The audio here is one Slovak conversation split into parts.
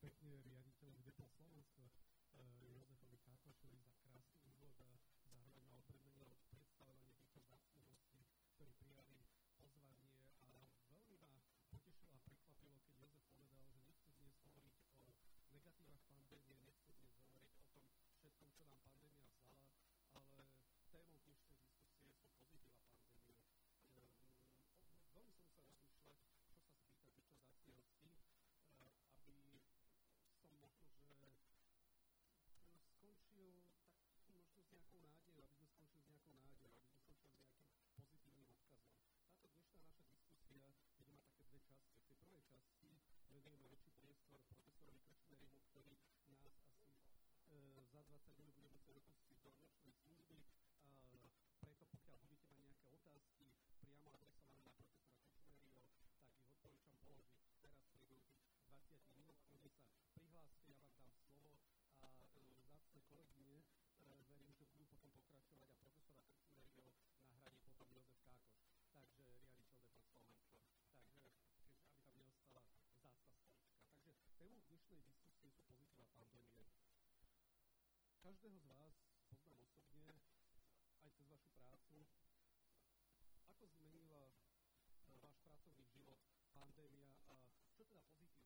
pekne riaditeľom, kde poslal, eh, Jozefovi Karpašovi za krásny úvod eh, našej diskusii to pozitíva pandémie. Každého z vás poznám osobne, aj cez vašu prácu. Ako zmenila eh, váš pracovný život pandémia a čo teda pozitívne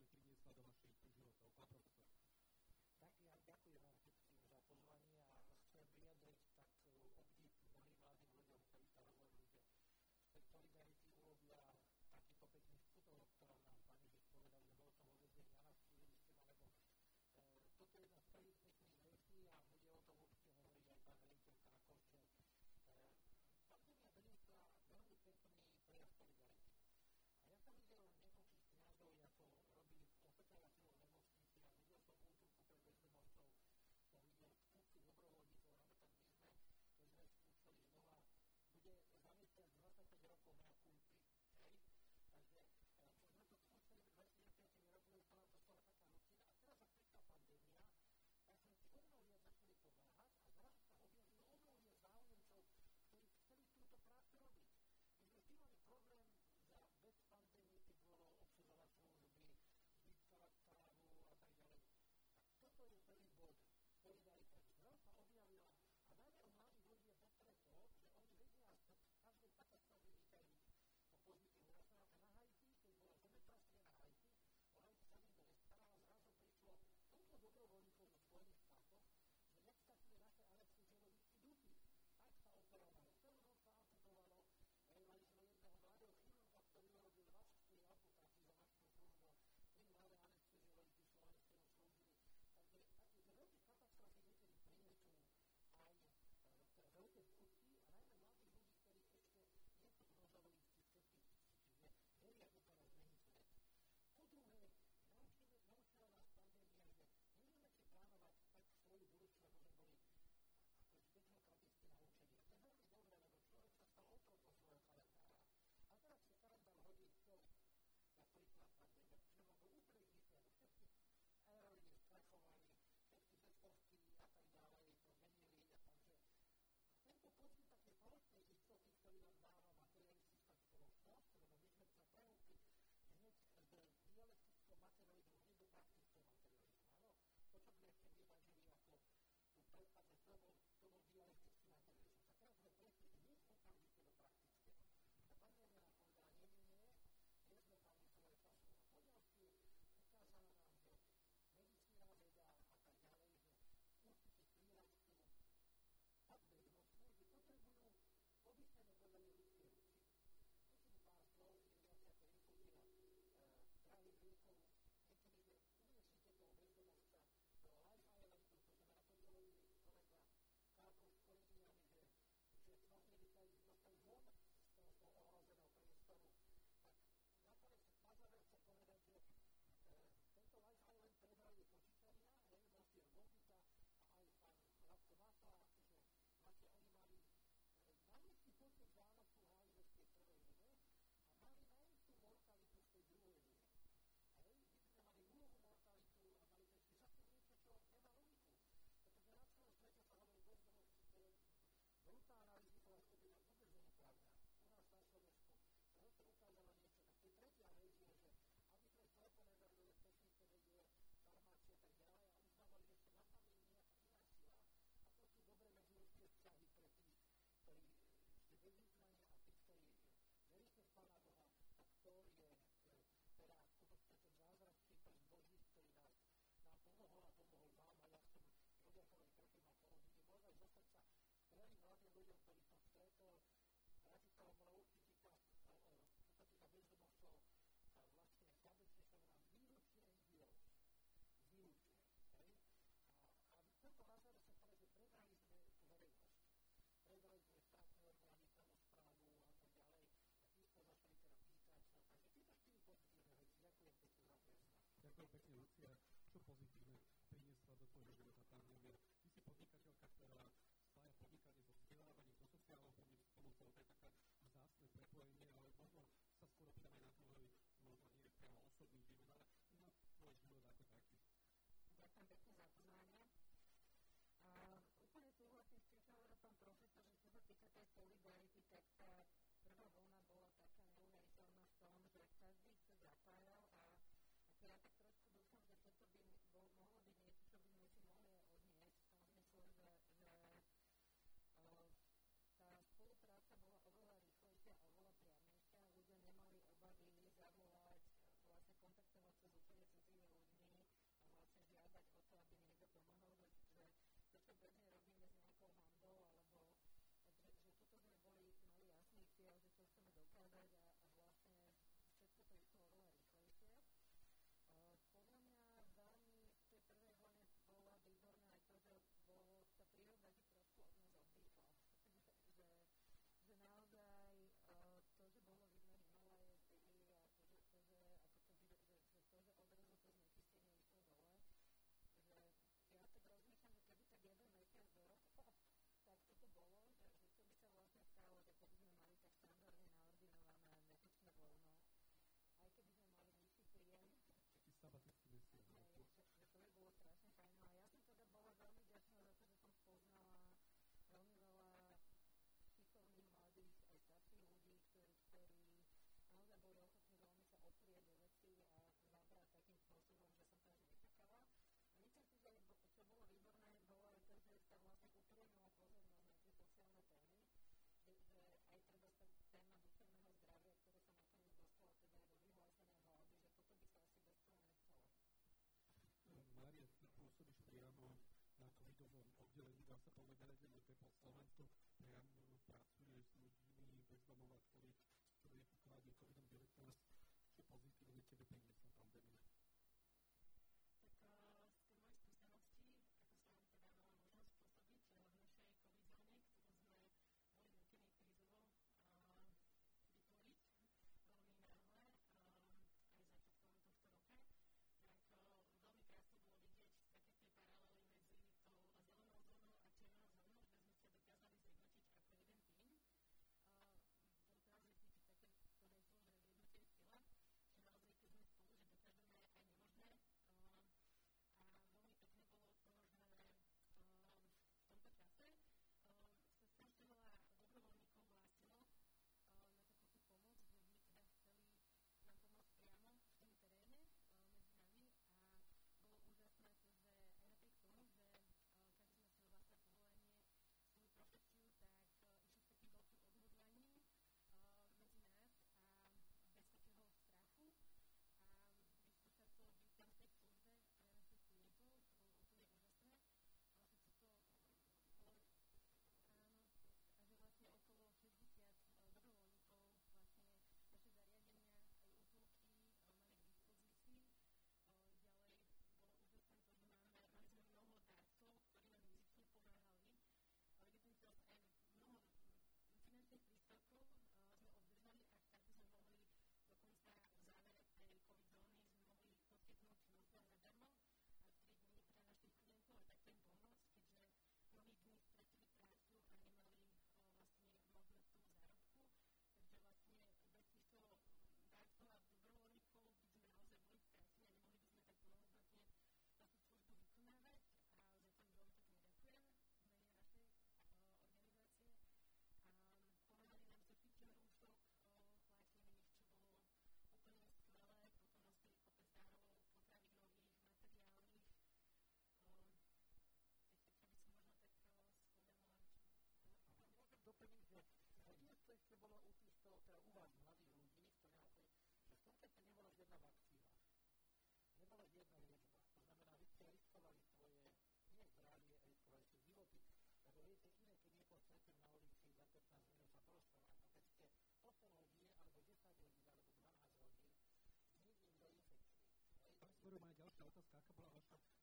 to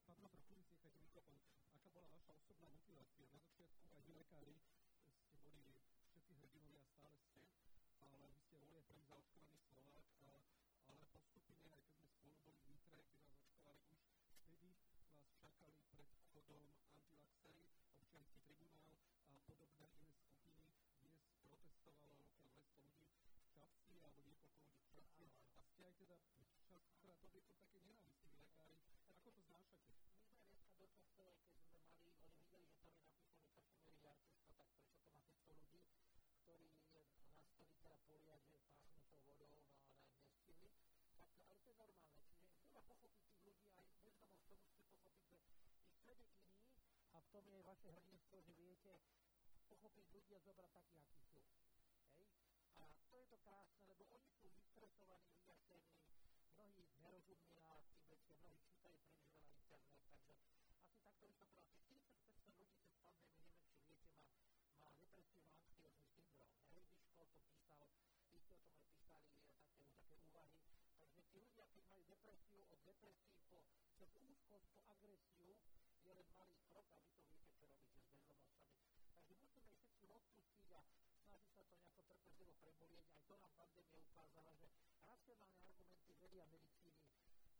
spadla trochu nechať výkopom. Aká bola vaša osobná motivácia? Na začiatku aj vy lekári ste boli všetci hrdinovia, stále ste, ale vy ste boli aj zaočkovaný Slovák, ale postupne, aj keď sme spolu boli v Nitre, keď vás očkovali už, vtedy vás čakali pred vchodom antivaxery, občianský tribunál a podobné iné skupiny. Dnes protestovalo okolo 200 ľudí v Čapci alebo niekoľko ľudí v Čapci. A ste aj teda v Čapci, teda to také nenávisť sa keď sme mali, oni videli, že tam je napísaný kašemíri artista, tak prečo to má týchto ľudí, ktorí nastali teda poliať, že páchnu to vodou, no ale nestihli, tak aj to je normálne. Čiže treba pochopiť tých ľudí aj bezdomovcov, to musíte pochopiť, že ich svet je a v tom je vaše hrdinstvo, že viete pochopiť ľudí a zobrať takí, akí sú. Hej? A to je to krásne, lebo oni sú vystresovaní, vyjasnení, mnohí nerozumní na Tibete, mnohí To písal, vy o tom aj písali také, také úvahy. Takže tí ľudia, keď majú depresiu, od depresí po, cez úzkosť po agresiu, je len malý krok a vy to viete, čo robíte s bezdomostami. Takže musíme všetci odpustiť a snažiť sa to nejako trpezlivo prebolieť. Aj to nám pandémia ukázala, že racionálne argumenty vedia medicíny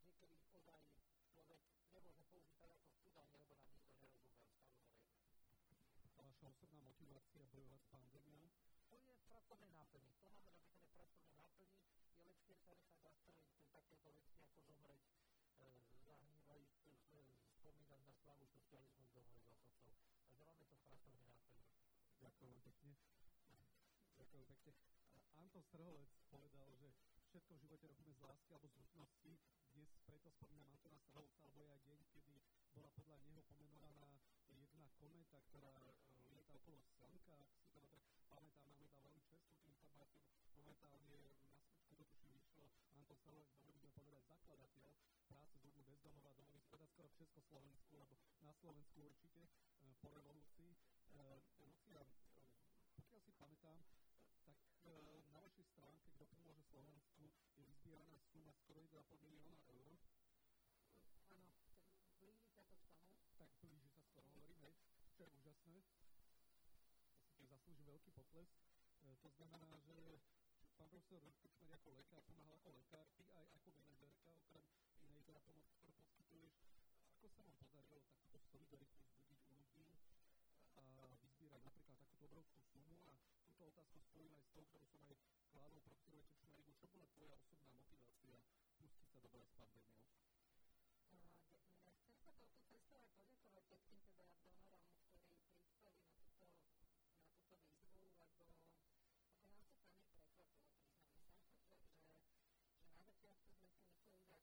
niekedy ozaj človek nemôže použiť tak ako v cudáne, lebo nám nikto nerozumie, samozrejme. Vaša osobná motivácia bojovať s pandémiou? To je v pracovnej náplni. To máme napríklad v pracovnej náplni. Je lepšie sa nechať zastreliť pri takéto veci, ako zomreť e, zahnívajú, spomínať na slavu socializmu domových dôchodcov. Takže máme to v pracovnej náplni. Ďakujem pekne. Ďakujem pekne. Anton Strholec povedal, že všetko v živote robíme z lásky alebo z nutnosti. Dnes preto spomínam Antona Strholca, lebo je aj deň, kedy bola podľa neho pomenovaná jedna kométa, ktorá e, lieta okolo Slnka, ak si to dobre pamätám, máme tam veľmi čerstvú informáciu, momentálne na smečku to tuším vyšlo, Anton Strholec, dobre budeme povedať, zakladateľ práce z ľudí bezdomova, si povedať skoro v Československu, alebo na Slovensku určite, e, po revolúcii. E, Lucia, pokiaľ si pamätám, tak e, na vašej stránke, kto pomôže Slovensku, je vyzbieraná suma skoro 1,5 milióna eur. Áno, blíži sa to k tomu. Tak blíži sa skoro, hovorím, hej, čo je úžasné. To si tiež zaslúži veľký potlesk. To znamená, že pán profesor Kučmer ako lekár, pomáhal ako lekár, ty aj ako manažerka, okrem inej teda pomoc, ktorú poskytuješ. Ako sa vám podarilo takúto solidaritu vzbudiť u ľudí, a vyzbierať napríklad takúto obrovskú sumu a túto otázku spojím aj s tou, ktorú som aj kládol profesorovi Čečmerigu. Čo bola tvoja osobná motivácia pustiť sa do s pandémiou?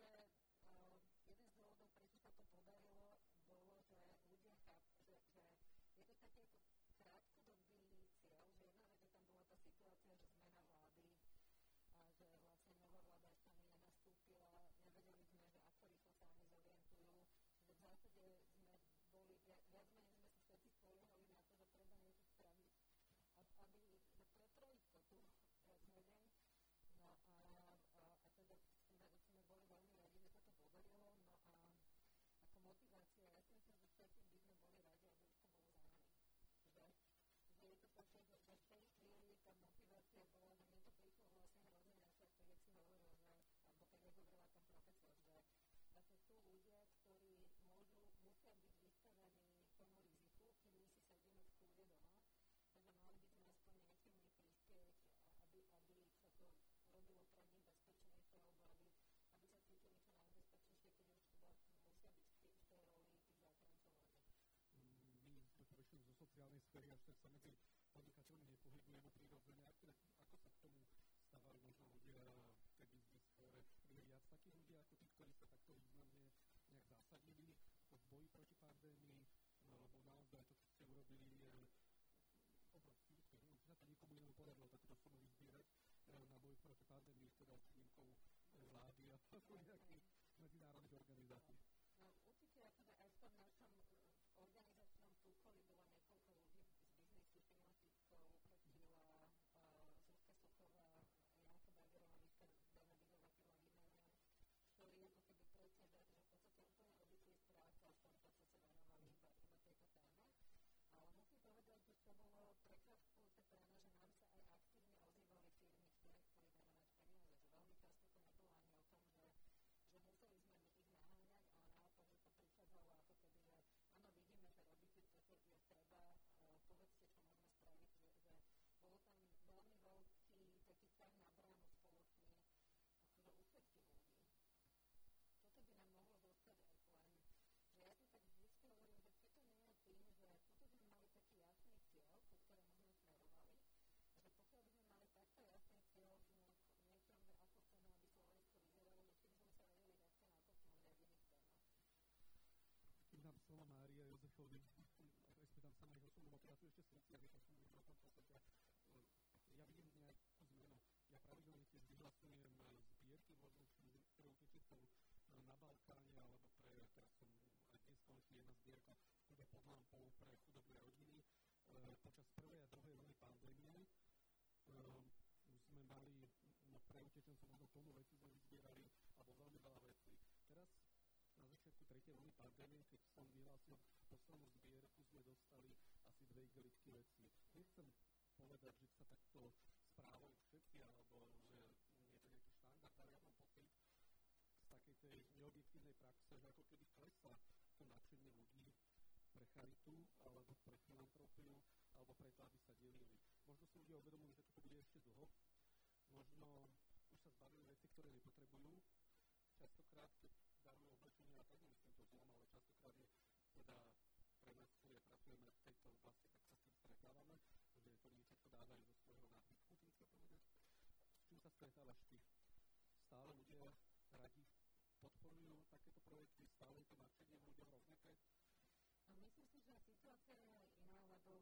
the کو pod výmkou vlády a nejakých medzinárodných organizácií. No, určite, akože aspoň v našom pracujú ešte s funkciami, som na tom podstate. Ja vidím nejakú zmenu. Ja pravidelne tiež vyhlasujem zbierky možno ktorou cestou na Balkáne, alebo pre, teraz som aj dnes skončil jedna zbierka, teda pod lampou pre chudobné rodiny. Počas prvej a druhej vlny pandémie sme mali no, pre utečencov možno plnú veci sme vyzbierali alebo veľmi veľa vecí. Teraz na začiatku tretej vlny pandémie, keď som vyhlásil poslednú zbierku, sme dostali dve igeličky veci. Nechcem povedať, že sa takto správajú všetci, alebo že nie je to nejaký štandard, ale ja mám pocit z takej tej neobjektívnej praxe, že ako keby klesá to nadšenie ľudí pre charitu, alebo pre filantropiu, alebo pre to, aby sa delili. Možno si ľudia uvedomujú, že to bude ešte dlho, možno už sa zbavili veci, ktoré nepotrebujú. Častokrát, keď dáme oblečenie, a tak nemyslím to zlom, ale častokrát je teda pre nás pracujeme v tejto oblasti, tak sa s tým stretávame. Ľudia to niekoľko dávajú do svojho nábytku, tým sa povedať. S čím sa stretávaš ty? Stále ľudia radi podporujú takéto projekty, stále to nadšenie v ľuďoch rovnaké? Myslím si, že situácia je iná, lebo v podstate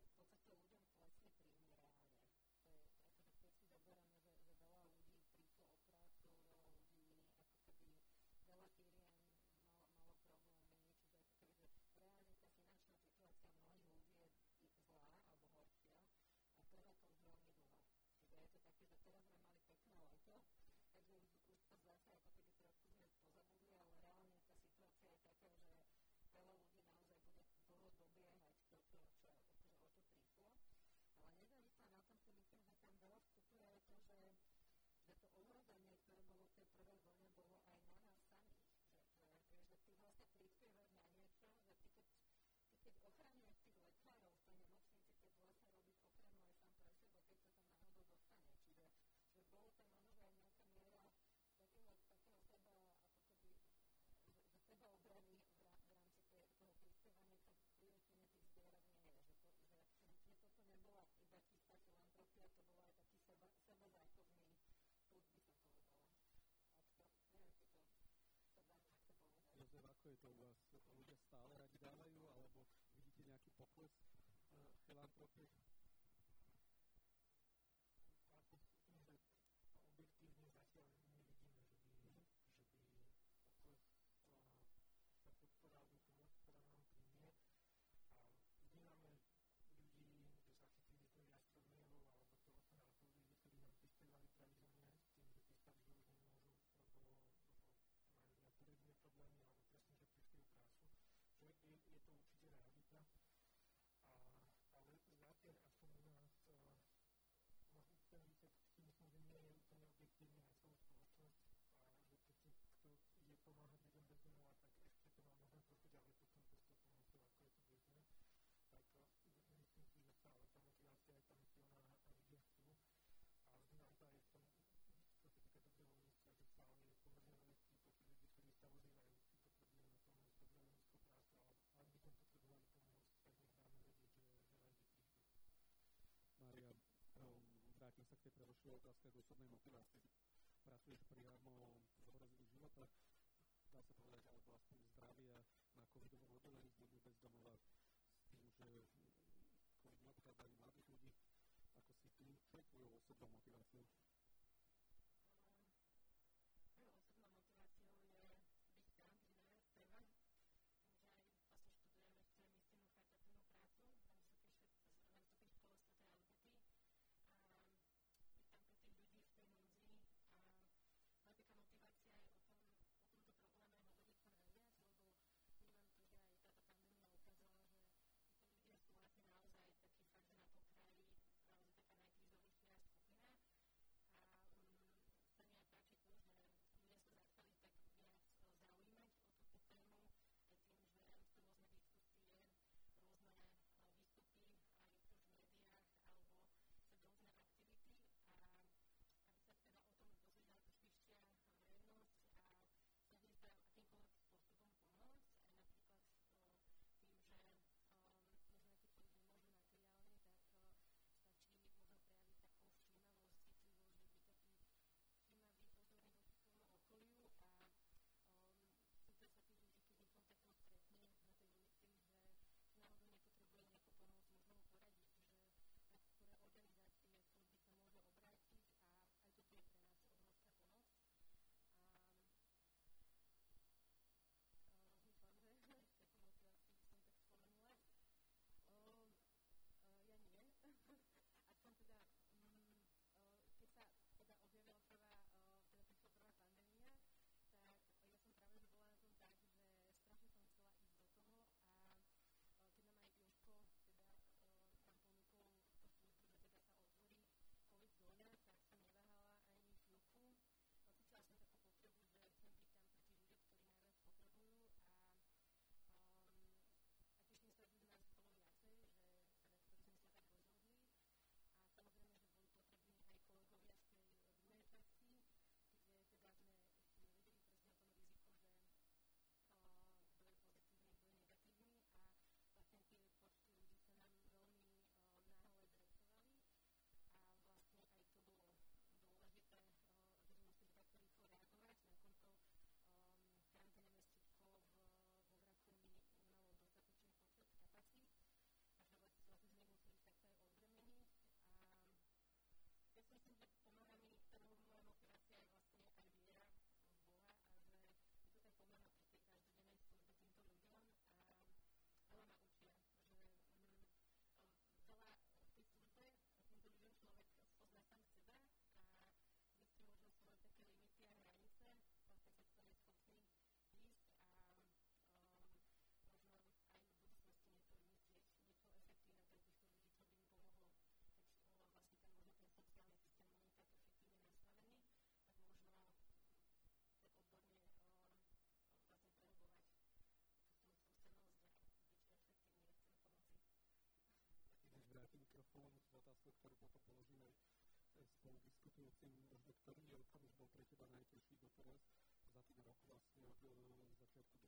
to u vás ľudia stále radi dávajú, alebo vidíte nejaký pokles eh, filantropie? je otázka k osobnej motivácii. Pracuješ priamo v ohrození života, dá sa povedať, alebo aspoň zdravia na covidovom oddelení, kde ľudia bez domova, s tým, že covid napríklad mladých ľudí, ako si ty, čo je tvojou osobnou motiváciou? doktorów na Popołożynej spolu dyskutującym doktor e, Jelka, już był chyba najpierw i do teraz, za ten rok właśnie od e,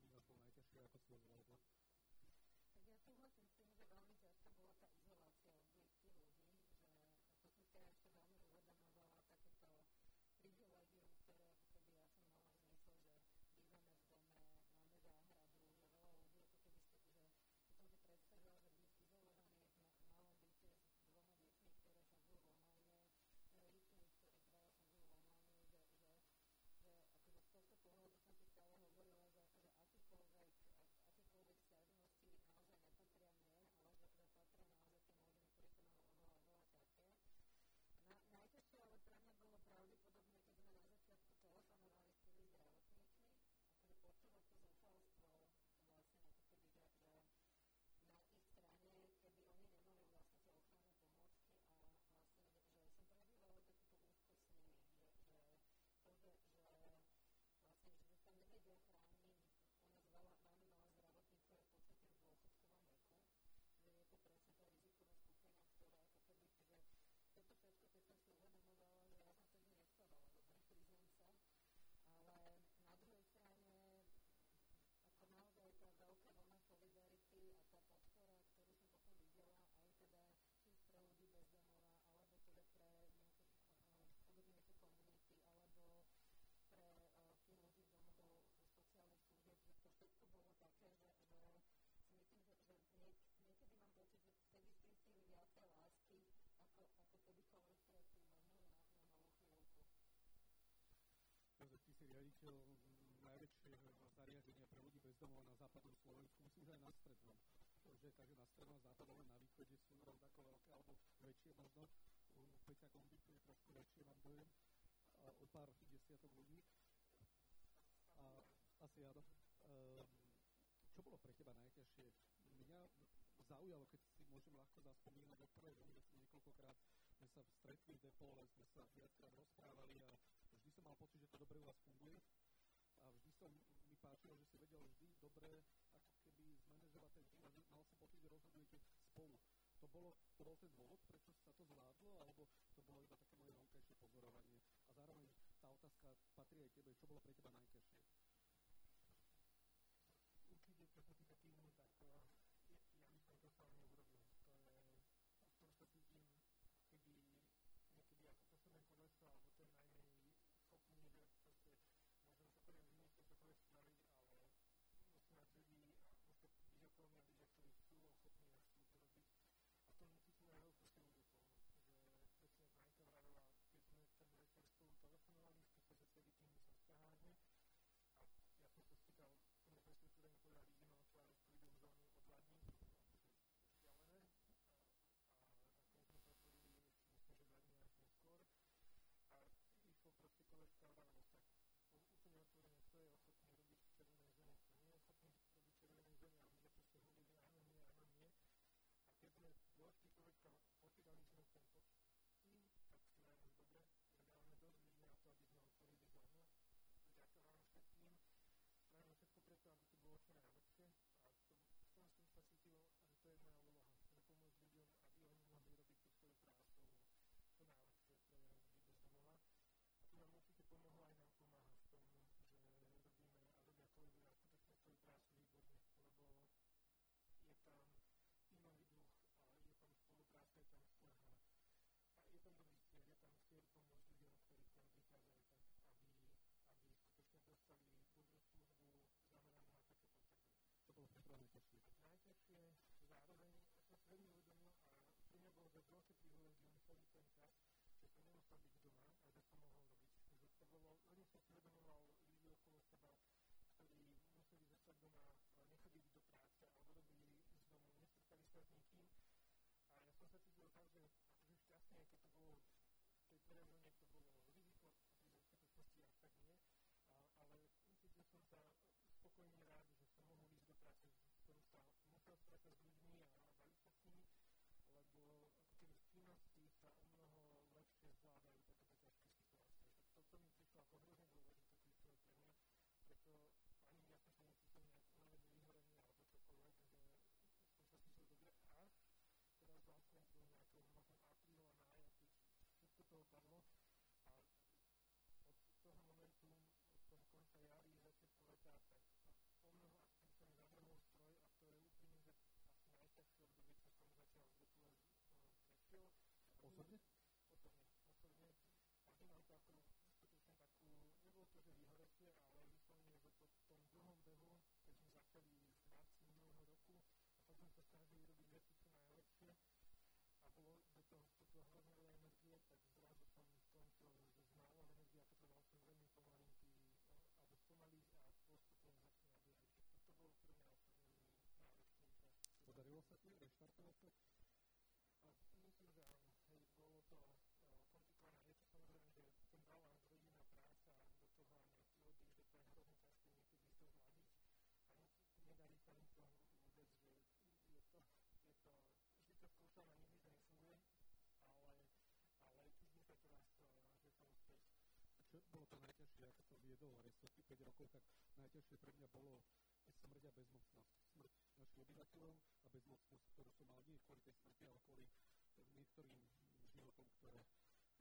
kan bli finansiell som man skal bli på vei til å kjøpe store riaditeľ najväčšieho zariadenia pre ľudí bez na západnom Slovensku, myslím, že aj na strednom. Že, takže na strednom západnom na východe sú rovnako veľké, alebo väčšie možno. Peťa Gombík je trošku väčšie, mám dojem, o pár desiatok ľudí. A asi áno. Um, čo bolo pre teba najťažšie? Mňa zaujalo, keď si môžem ľahko zaspomínať o prvom, niekoľkokrát sme sa stretli v depole, sme sa viackrát rozprávali a mal pocit, že to dobre u vás funguje. A vždy som mi páčilo, že si vedel vždy dobre, ako keby zmanéžovať ten tým, mal som pocit, že rozhodujete spolu. To, bolo, to bol ten dôvod, prečo sa to zvládlo, alebo to bolo iba také moje vonkajšie pozorovanie. A zároveň tá otázka patrí aj tebe, čo bolo pre teba najťažšie? robiť doma a to som mohol robiť. Takže to bolo, len som si ľudí okolo seba, ktorí museli zostať doma, nechodili do práce alebo robili z domu, nestretali sa s nikým. A ja som sa cítil tak, že akože šťastne, keď to bolo v tej prvej to bolo riziko, že to postiať tak nie. A, ale cítil som sa spokojne rád, že som mohol ísť do práce, som sa musel stretať s ľuďmi, tak najťažšie pre mňa bolo smrť a bezmocnosť. Smrť našich obyvateľov a bezmocnosť, ktorú som mal nie kvôli tej smrti, ale kvôli niektorým životom, ktoré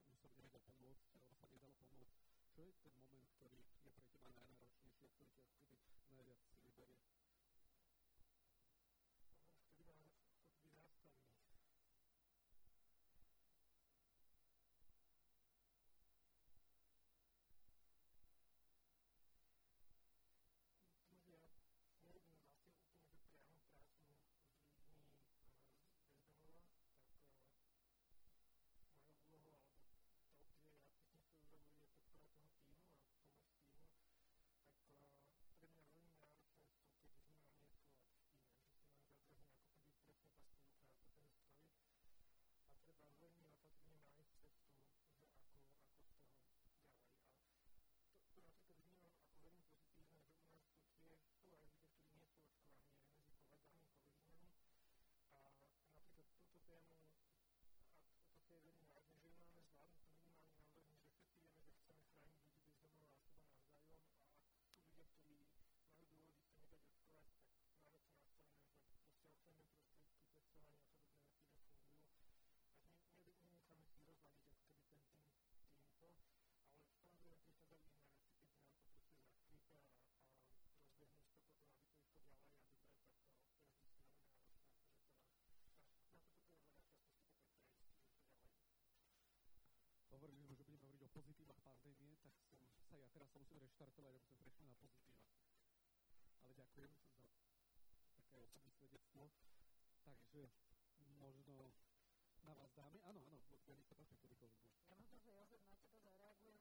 mu som pomôcť, alebo sa nedalo pomôcť. Čo je ten moment, ktorý je pre teba najnáročnejší, ktorý ťa najviac vyberie? sa musím reštartovať, aby sme prešli na pozitíva. Ale ďakujem za také osobné svedectvo. Takže možno na vás dáme. Áno, áno, veľmi sa páči, kedykoľvek. Ja možno, že Jozef na teba zareagujem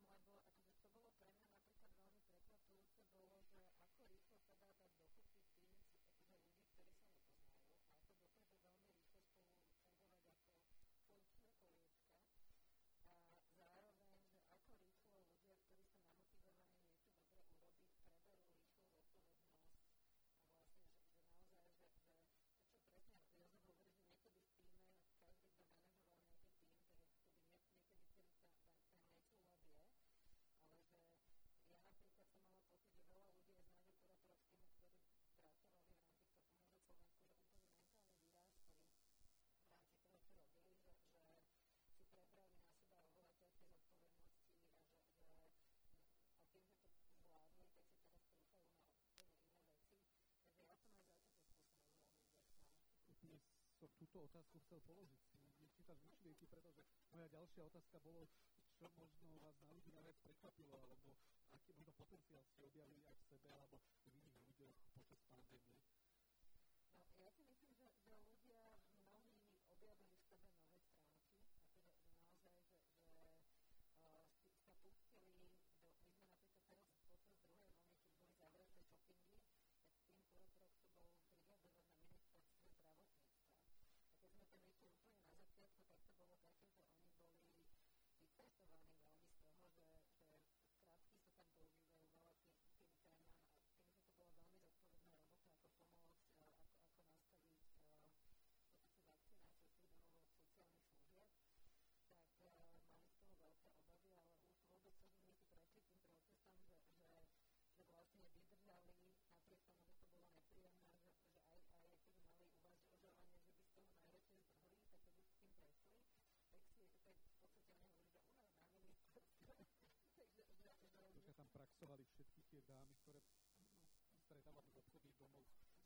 túto otázku chcel položiť. Ešte tak myšlienky, pretože moja ďalšia otázka bolo, čo možno vás na ľudí najviac prekvapilo, alebo aký možno potenciál ste objavili aj v sebe, alebo v iných ľuďoch počas pandémie.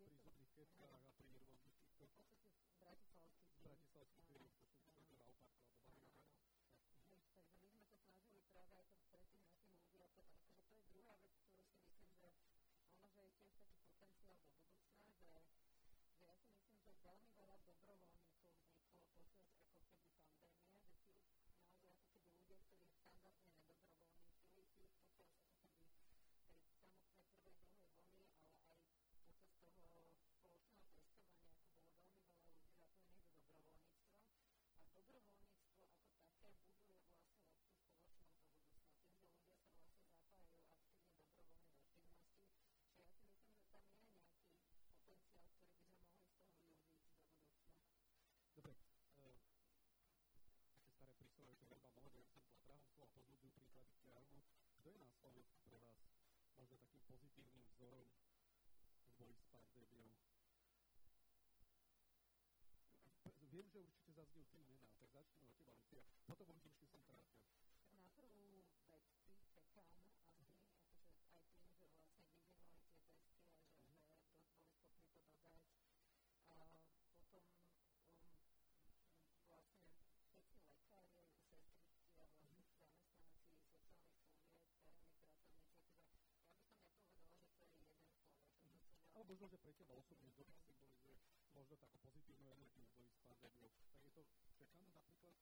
pri zubných kvietkách a pri nervozných kvietkách. Bratislavský Bratislavský prírodok, to sú teda opatla, alebo barikana. Takže my sme sa snažili práve aj predtým našim ľudia, pretože to je druhá vec, ktorú si myslím, že ono, že je tiež taký potenciál do budúcna, že, že ja si myslím, že veľmi veľa dobrovoľníkov vzniklo počas ako keby tam Kto je na Slovensku pre vás možno takým pozitívnym vzorom v boji s pandémiou? Viem, že určite zaznejú tri mená, tak začneme od teba, Lucia. Potom uvidím, či som trápil. možno, že pre teba osobne doba symbolizuje možno takú pozitívnu energiu v boji s. Tak je to, že napríklad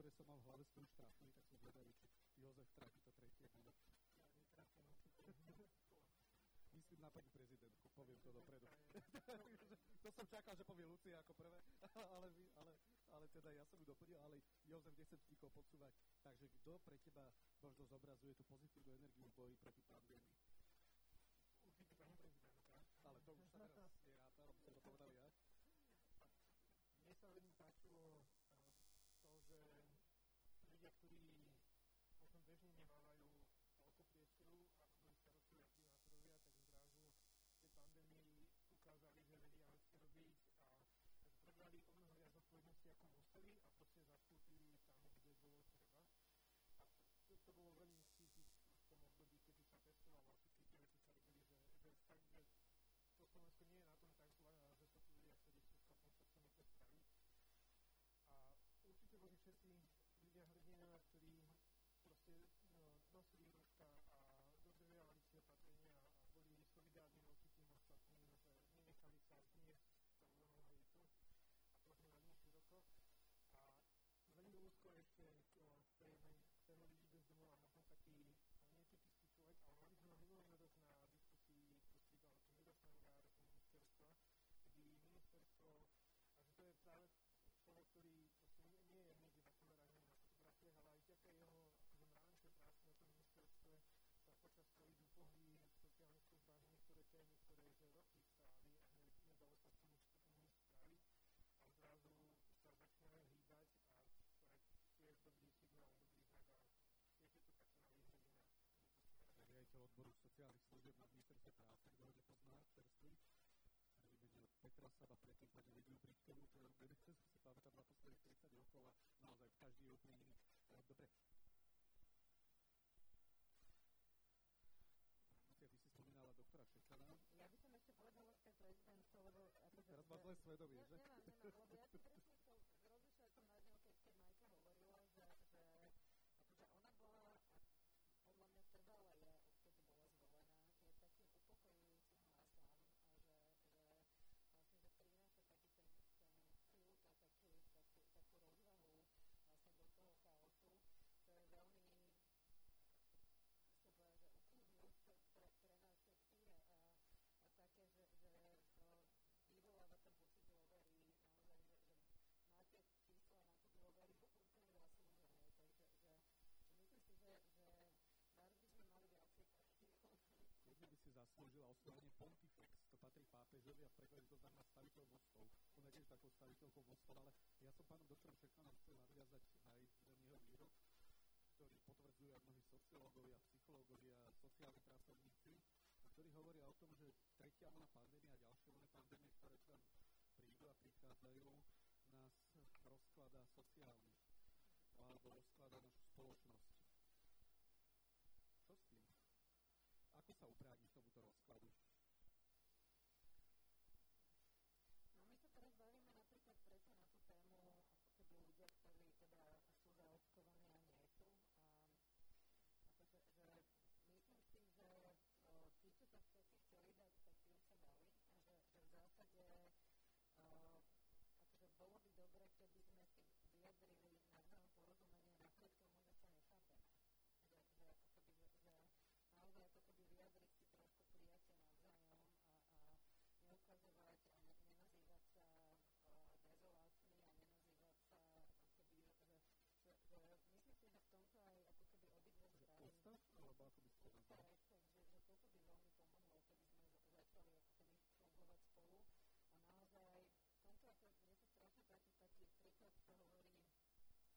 ktoré som mal v hlave z toho tak som zvedavý, či Jozef trafi to tretie meno. Myslím na pani prezidentku, poviem to dopredu. to som čakal, že povie Lucia ako prvé, ale, ale, ale teda ja som ju doplnil, ale Jozef nechcem nikoho podsúvať. Takže kto pre teba možno zobrazuje tú pozitívnu energiu v boji proti pandémii? redaktor som sa pamätám na posledných 30 rokov a naozaj každý je úplne iný. Dobre. Lucia, ty si spomínala doktora Česlana. Ja by som ešte povedala Oscar prezidentov, lebo... Teraz má zle svedomie, že? Nemám, nemám, lebo ja si presne patrí pápežovi a v preklade to znamená staviteľ mostov. Ona je tiež takou staviteľkou mostov, ale ja som pánom doktorom Šekanom chcel nadviazať na jeden jeho výrok, ktorý potvrdzujú aj mnohí sociológovia, psychológovia, sociálni pracovníci, ktorí hovoria o tom, že tretia vlna pandémia a ďalšie vlny pandémie, ktoré tam prídu a prichádzajú, nás rozkladá sociálne alebo rozkladá našu spoločnosť. Čo s tým? Ako sa uprániť tomuto rozkladu? No my sa teraz bavíme napríklad presne na tú tému, ako keby ľudia, ktorí teda sú zaočkovaní a nie sú. A akože, že myslím si, že o, tí, čo sa všetci chceli dať, tak tým sa dali. A že, že v zásade o, akože bolo by dobre, keby sme si vyjadrili navzájom porozumenie napriek tomu, že sa nechápeme. Že, že, ako keby, že, že naozaj ako keby vyjadriť si trošku prijatie navzájom a, a neukazovať a ne, nenazývať sa uh, dezolátmi a nenazývať sa ako keby, že, že, že myslím si, že v tomto aj ako keby obidve strany Ústav, alebo ako by ste to nazvali? že, že toto by veľmi pomohlo, keby sme začali ako keby fungovať spolu a naozaj v tomto ako mne sa strašne páči taký príklad, čo hovorí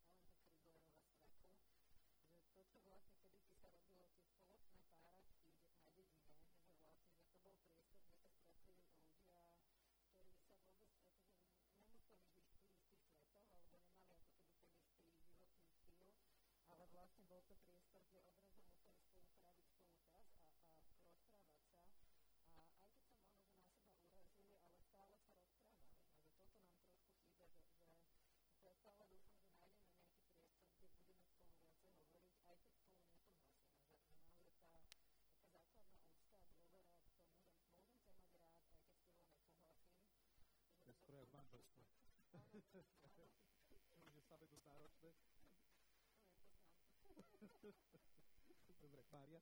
Alenka Kriglerová z Traku, že to, čo vlastne kedysi sa robilo tie spoločné páračky na dedine, že vlastne, že to bol priestor, kde sa stretli ľudia, ktorí sa vôbec akože nemuseli žiť v tých istých svetoch, alebo nemali ako keby ten istý životný štýl, ale vlastne bol to priestor, kde odrazu museli spolu tráviť spolu čas a, a rozprávať sa. A aj keď sa možno, že na seba urazili, ale stále sa rozprávali. A že toto nám trošku chýba, že, že ja stále dúfam, že nájdeme nejaký priestor, kde budeme spolu viacej hovoriť, aj keď spolu nesúhlasíme. Že, že naozaj tá taká základná úcta a dôvera k tomu, že môžem ťa mať rád, aj keď s tebou nesúhlasím. To je skoro jak manželstvo. Čo už je dosť náročné. Dobre, Mária?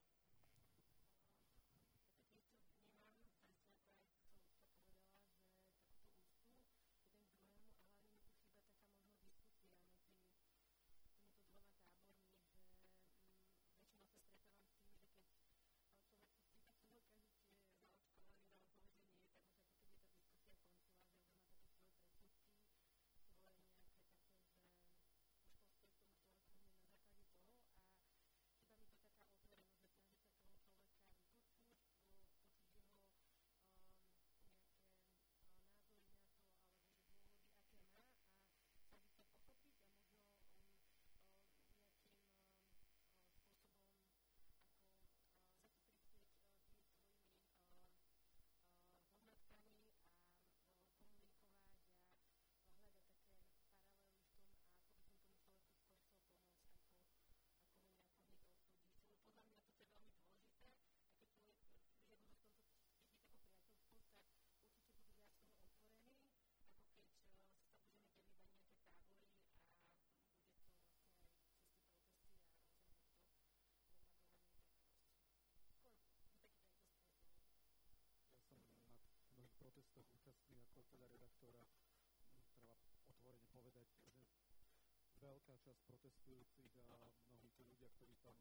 veľká časť protestujúcich a mnohí tí ľudia, ktorí tam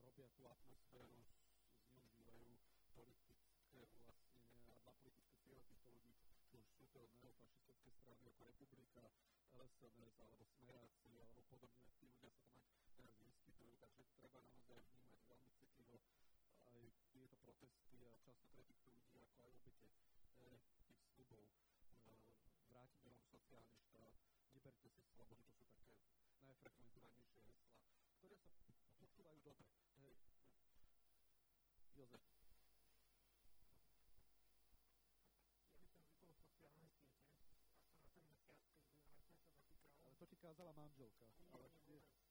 robia tú atmosféru, zneužívajú politické vlastne a na politické ciele týchto ľudí, či už sú to neofašistické strany ako Republika, LSNS alebo Smeráci alebo podobne, tí ľudia sa tam aj teraz vyskytujú, takže treba naozaj vnímať veľmi citlivo aj tieto protesty a často pre týchto ľudí ako aj obete e, tých slubov. Eh, e, vrátime vám sociálny štát, neberte si slobodu, to sú také najfrekventovanejšie hesla, ktoré sa počúvajú dobre. Eh, Hej. Jozef. Ja by som vypol sociálne siete, a som na ten mesiac, keď budem mať sa eh, Ale to ti kázala manželka. Nie, ale nie, nie.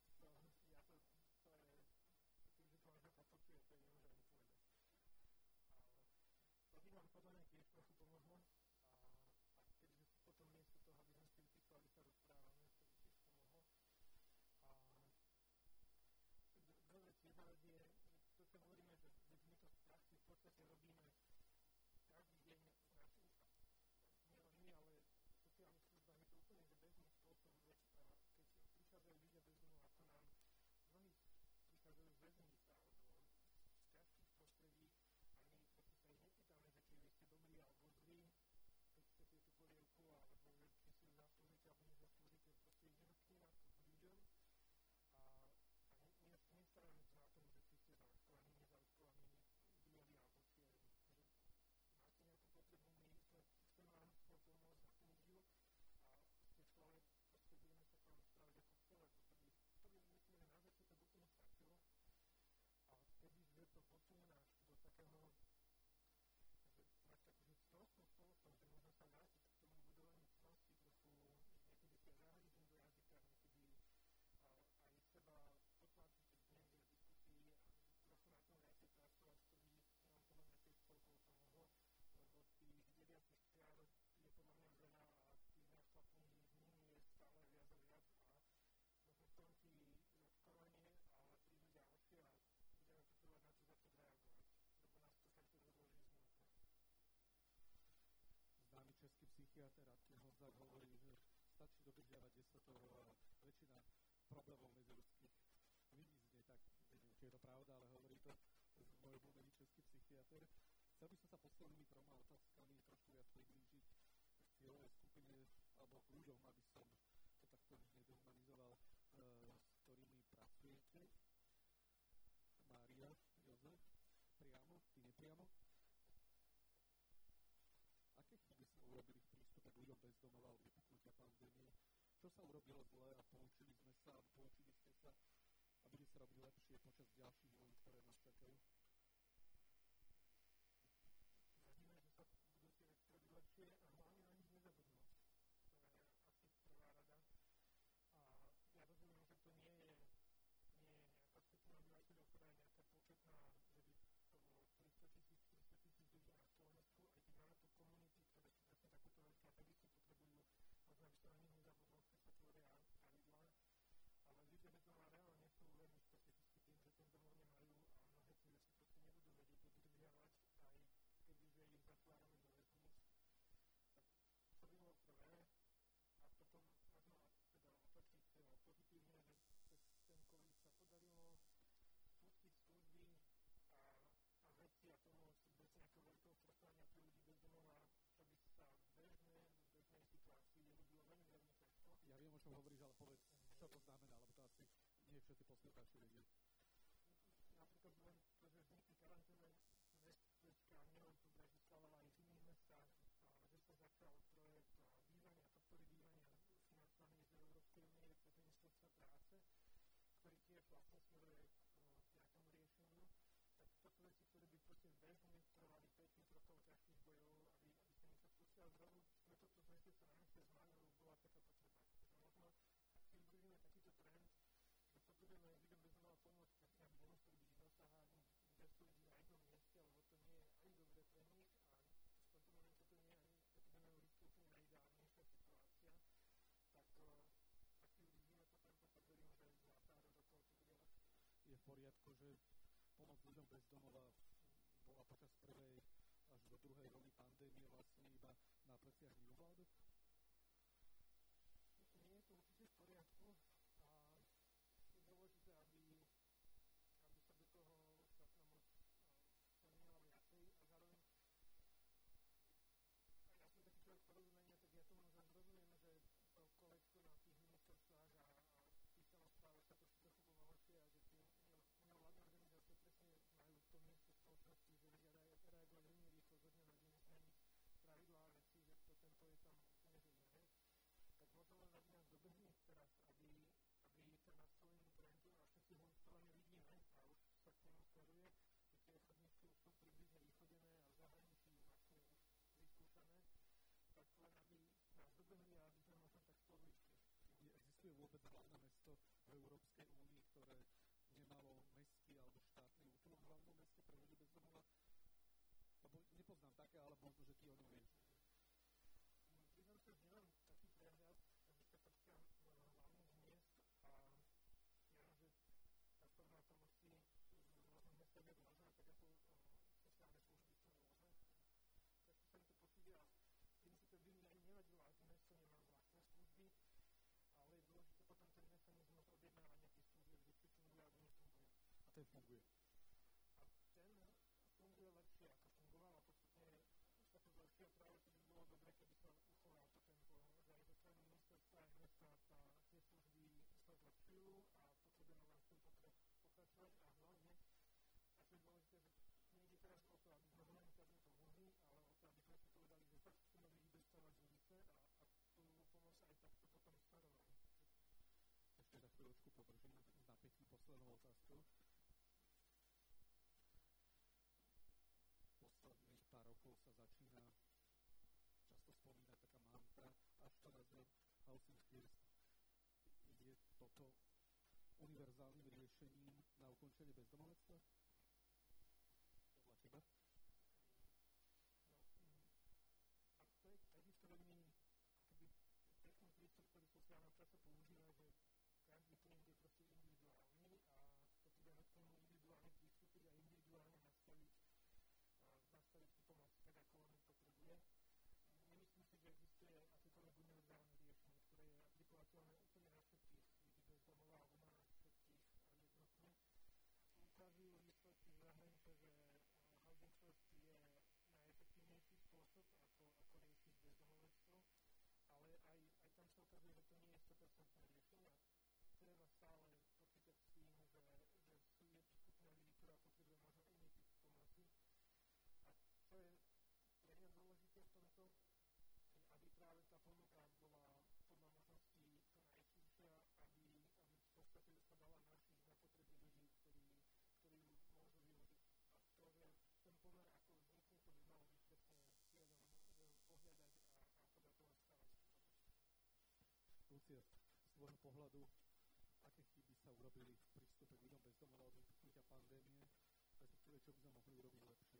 Katerátne Honzák hovorí, že stačí dodržiavať desatorov a väčšina problémov medziludských vyvízne, tak neviem, či je to pravda, ale hovorí to môj obľúbený český psychiatr. Chcel by som sa poslednými troma otázkami trošku viac priblížiť k cieľovej skupine alebo k ľuďom, aby som to takto nedehumanizoval, eh, s ktorými pracujete. Mária, Jozef, priamo, ty nepriamo. bezdomova od vypuknutia pandémie. Čo sa urobilo zle a poučili sme sa, a poučili ste sa, aby sa robili lepšie počas ďalších vln, ktoré všetci poslucháči vedia. Napríklad len to, že vznikli karanténe Vestfleska, nielen tu Bratislava, ale aj v iných mestách, že sa začal projekt bývania, podpory bývania financovaný z Európskej únie cez ministerstvo práce, ktorý tiež vlastne smeruje k nejakému riešeniu tak to sú veci, ktoré by proste bežne trvali 5 rokov ťažkých bojov, aby, aby sa niečo spustilo. Zrazu deťom bez domova bola počas prvej až do druhej vlny pandémie vlastne iba na pleciach mimovládok? miesto v Európskej únii, ktoré nemalo mestský alebo štátny útvar hlavného mesta pre ľudí bez domova? Lebo nepoznám také, ale možno, že ty o ňom trošku podržím na takú poslednú otázku. Posledných pár rokov sa začína často spomínať taká mantra, až to nazve Housing First. Je toto univerzálnym riešením na ukončenie bezdomovectva? tvojho pohľadu, aké chyby sa urobili v prístupe k ľuďom bez domova od pandémie, respektíve čo by sme mohli urobiť lepšie?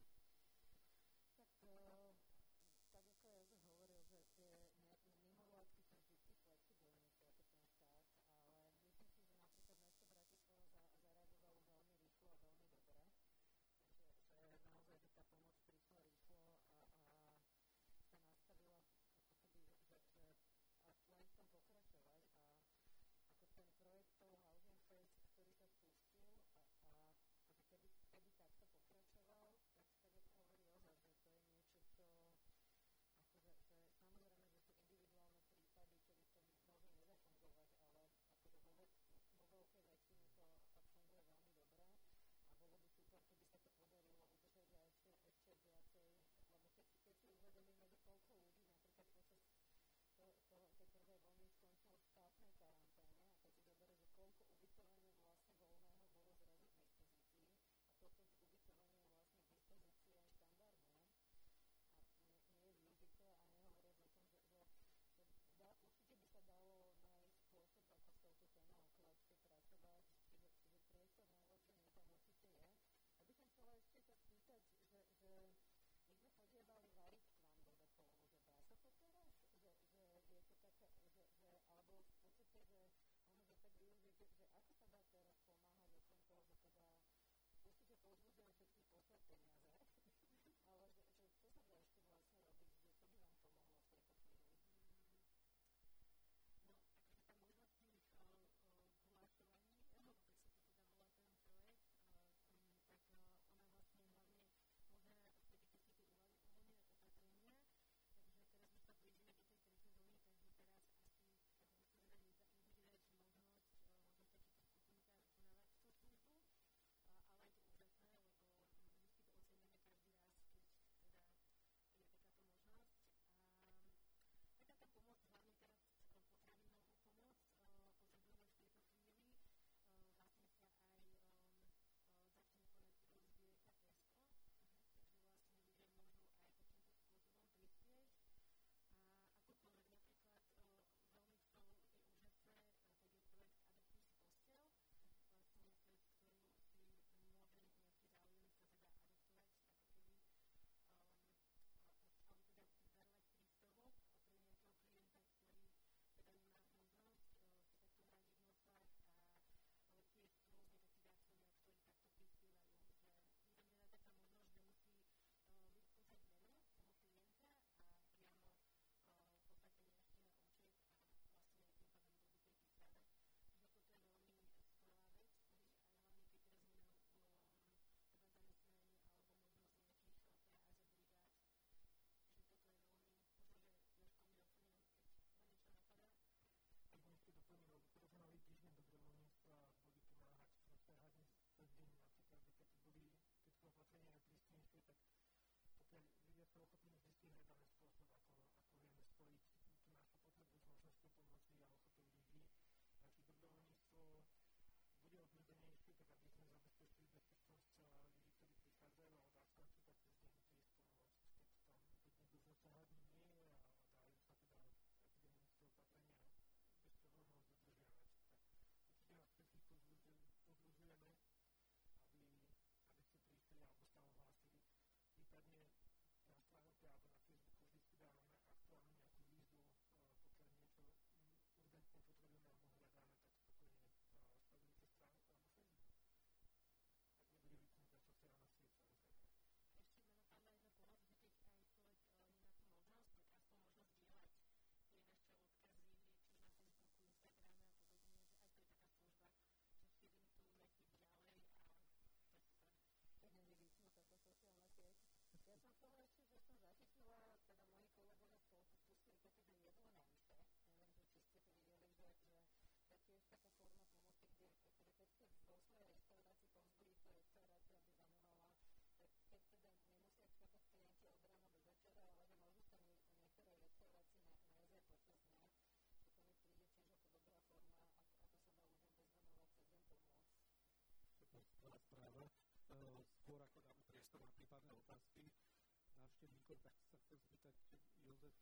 Ešte nikto, tak sa chcem spýtať, Jozef,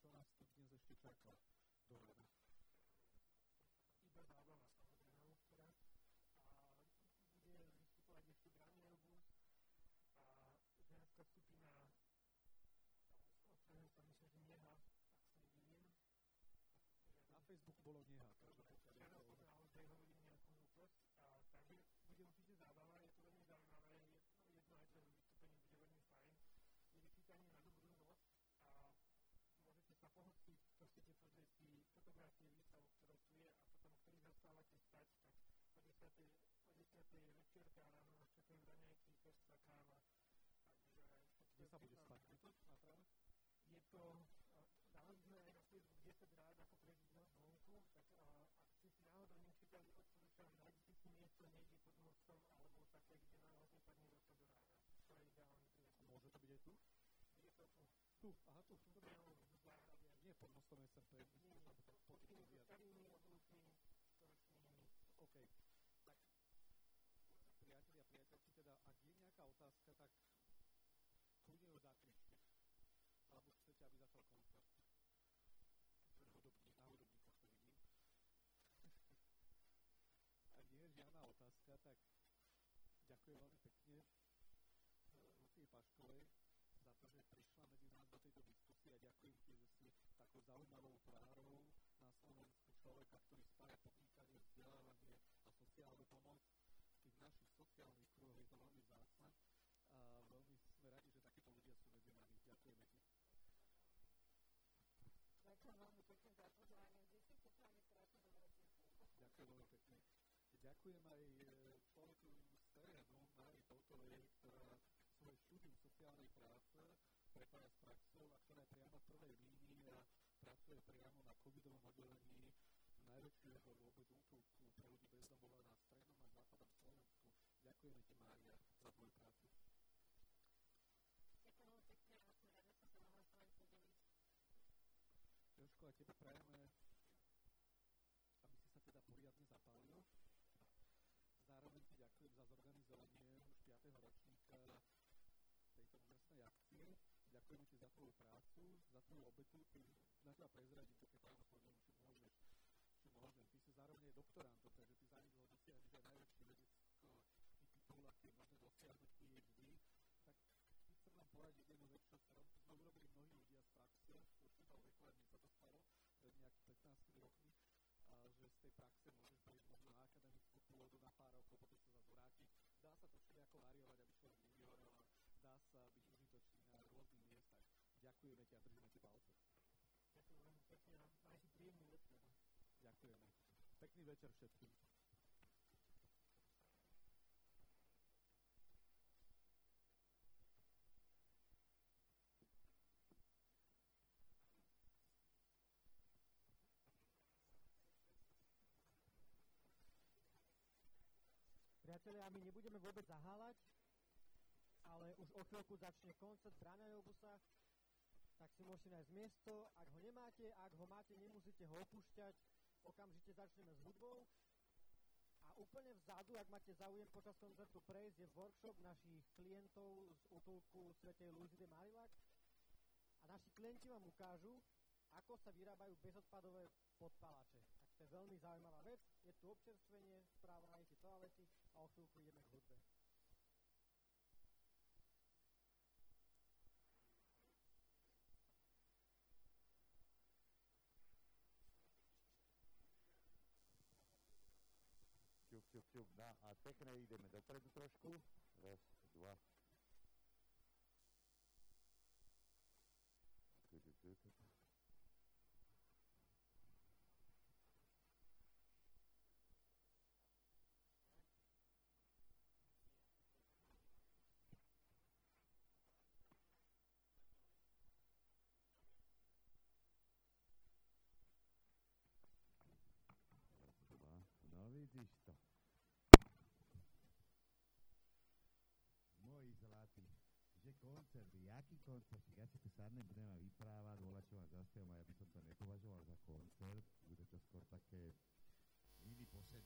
čo nás tu dnes ešte čaká do? Iba zábava samozrejme. A bude vystupovať ešte Braniel Bus a ženská skupina ospravedlňujem sa, myslím, že Neha, ak sa nemýlim. Na Facebooku bolo Neha, takže pokiaľ je Teraz to... som naozaj hovorím nejakú hlúposť. A takže bude určite zábava, je to veľmi zaujímavé, jedno, jedno aj to vystúpenie bude veľmi fajn. Je vyčítanie na dobrú noc a môžete sa pohostiť, kto chcete pozrieť si fotografie výstavu, ktoré tu je a potom, ktorí zastávate spať, tak o 10. O 10. večerka ráno nás čakajú raňajky, pestva, káva. Takže... Kde sa bude spať? Na? Je to, sme aj na Facebook 10 rád, ako prežiť noc vonku, tak a, ak ste si náhodou nečítali, odporúčam, nájdete si miesto niekde pod mostom, alebo také, kde na vás nepadne roka do rána. To je ideálne. Môže to byť aj tu? Je to tu. Tu, aha, tu. Záhrade. Nie pod mostom SMP, Nie, nie, pod Tými storočnými. OK. Tak, priatelia, priateľky, teda, nejaká otázka, tak kľudne ju zakričte. Alebo chcete, aby začal koncert. Hudobník, na hudobníkoch to vidím. Ak nie je žiadna otázka, tak ďakujem veľmi pekne eh, Lucii Paškovej za to, že prišla medzi nás do tejto diskusie a ďakujem ti, že si takou zaujímavou tvárou na Slovensku človeka, ktorý spája podnikanie, vzdelávanie a sociálnu pomoc. V našich sociálnych kruhoch je to veľmi vzácne a veľmi sme radi, že takíto ľudia sú medzi nami. Ďakujeme ti. Ďakujem veľmi pekne. Ďakujem aj z terénu, Mári Toutovej, ktorá svoje štúdium sociálnej práce prepája s praxou a ktorá je priamo v prvej línii a pracuje priamo na covidovom oddelení najväčšieho vôbec útulku pre ľudí bez na strednom a západnom Slovensku. Ďakujeme ti, Mária, za tvoju prácu. Ďakujem veľmi pekne a som rada, že som sa mohla s vami podeliť. Jožko, a tebe prajeme, aby si sa teda poriadne zapálil. Zároveň ti ďakujem za zorganizovanie už 5. ročníka tejto úžasnej akcie. Ďakujeme ti za tvoju prácu, za tvoju obetu. Ty na teba prezradím také tajomstvo, či môžeš, či môžem. Ty si zároveň aj doktorantom, takže ty zanedlo dosiahneš aj najväčší vedecký titul, aký je možné dosiahnuť PhD. Tak chcem vám poradiť jednu vec, čo sme urobili mnohí ľudia z praxe, v určitom veku, sa to nejakými 15 rokmi, a že z tej praxe môžeš prejsť možno na akademickú pôdu na pár rokov, potom sa zase vrátiť. Dá sa to všelijako variovať, aby človek nevyhorel dá sa byť užitočný na rôznych miestach. Ďakujeme ti a držíme ti palce. Ďakujem veľmi pekne a majte príjemný večer. Ďakujeme. Pekný večer všetkým. Priatelia, my nebudeme vôbec zaháľať, ale už o chvíľku začne koncert v Branajobusa, tak si môžete nájsť miesto. Ak ho nemáte, ak ho máte, nemusíte ho opúšťať. Okamžite začneme s hudbou. A úplne vzadu, ak máte záujem počas koncertu prejsť, je workshop našich klientov z útulku Svetej Luizy de Marilac. A naši klienti vám ukážu, ako sa vyrábajú bezodpadové podpalače. To je veľmi zaujímavá vec. Je tu občerstvenie, správa nájdete toalety a o chvíľku ideme k hudbe. Ťup, ťup, ťup. No a pekne ideme dopredu trošku. Raz, dva. Ťup, ťup, ťup, No vidíš to. Moji zlatí, že koncert, jaký koncert, ja si tu sadnem, budem vám vyprávať, volať, čo vám zaspievam, a ja by som to nepovažoval za koncert, bude to skôr také mini posedenie,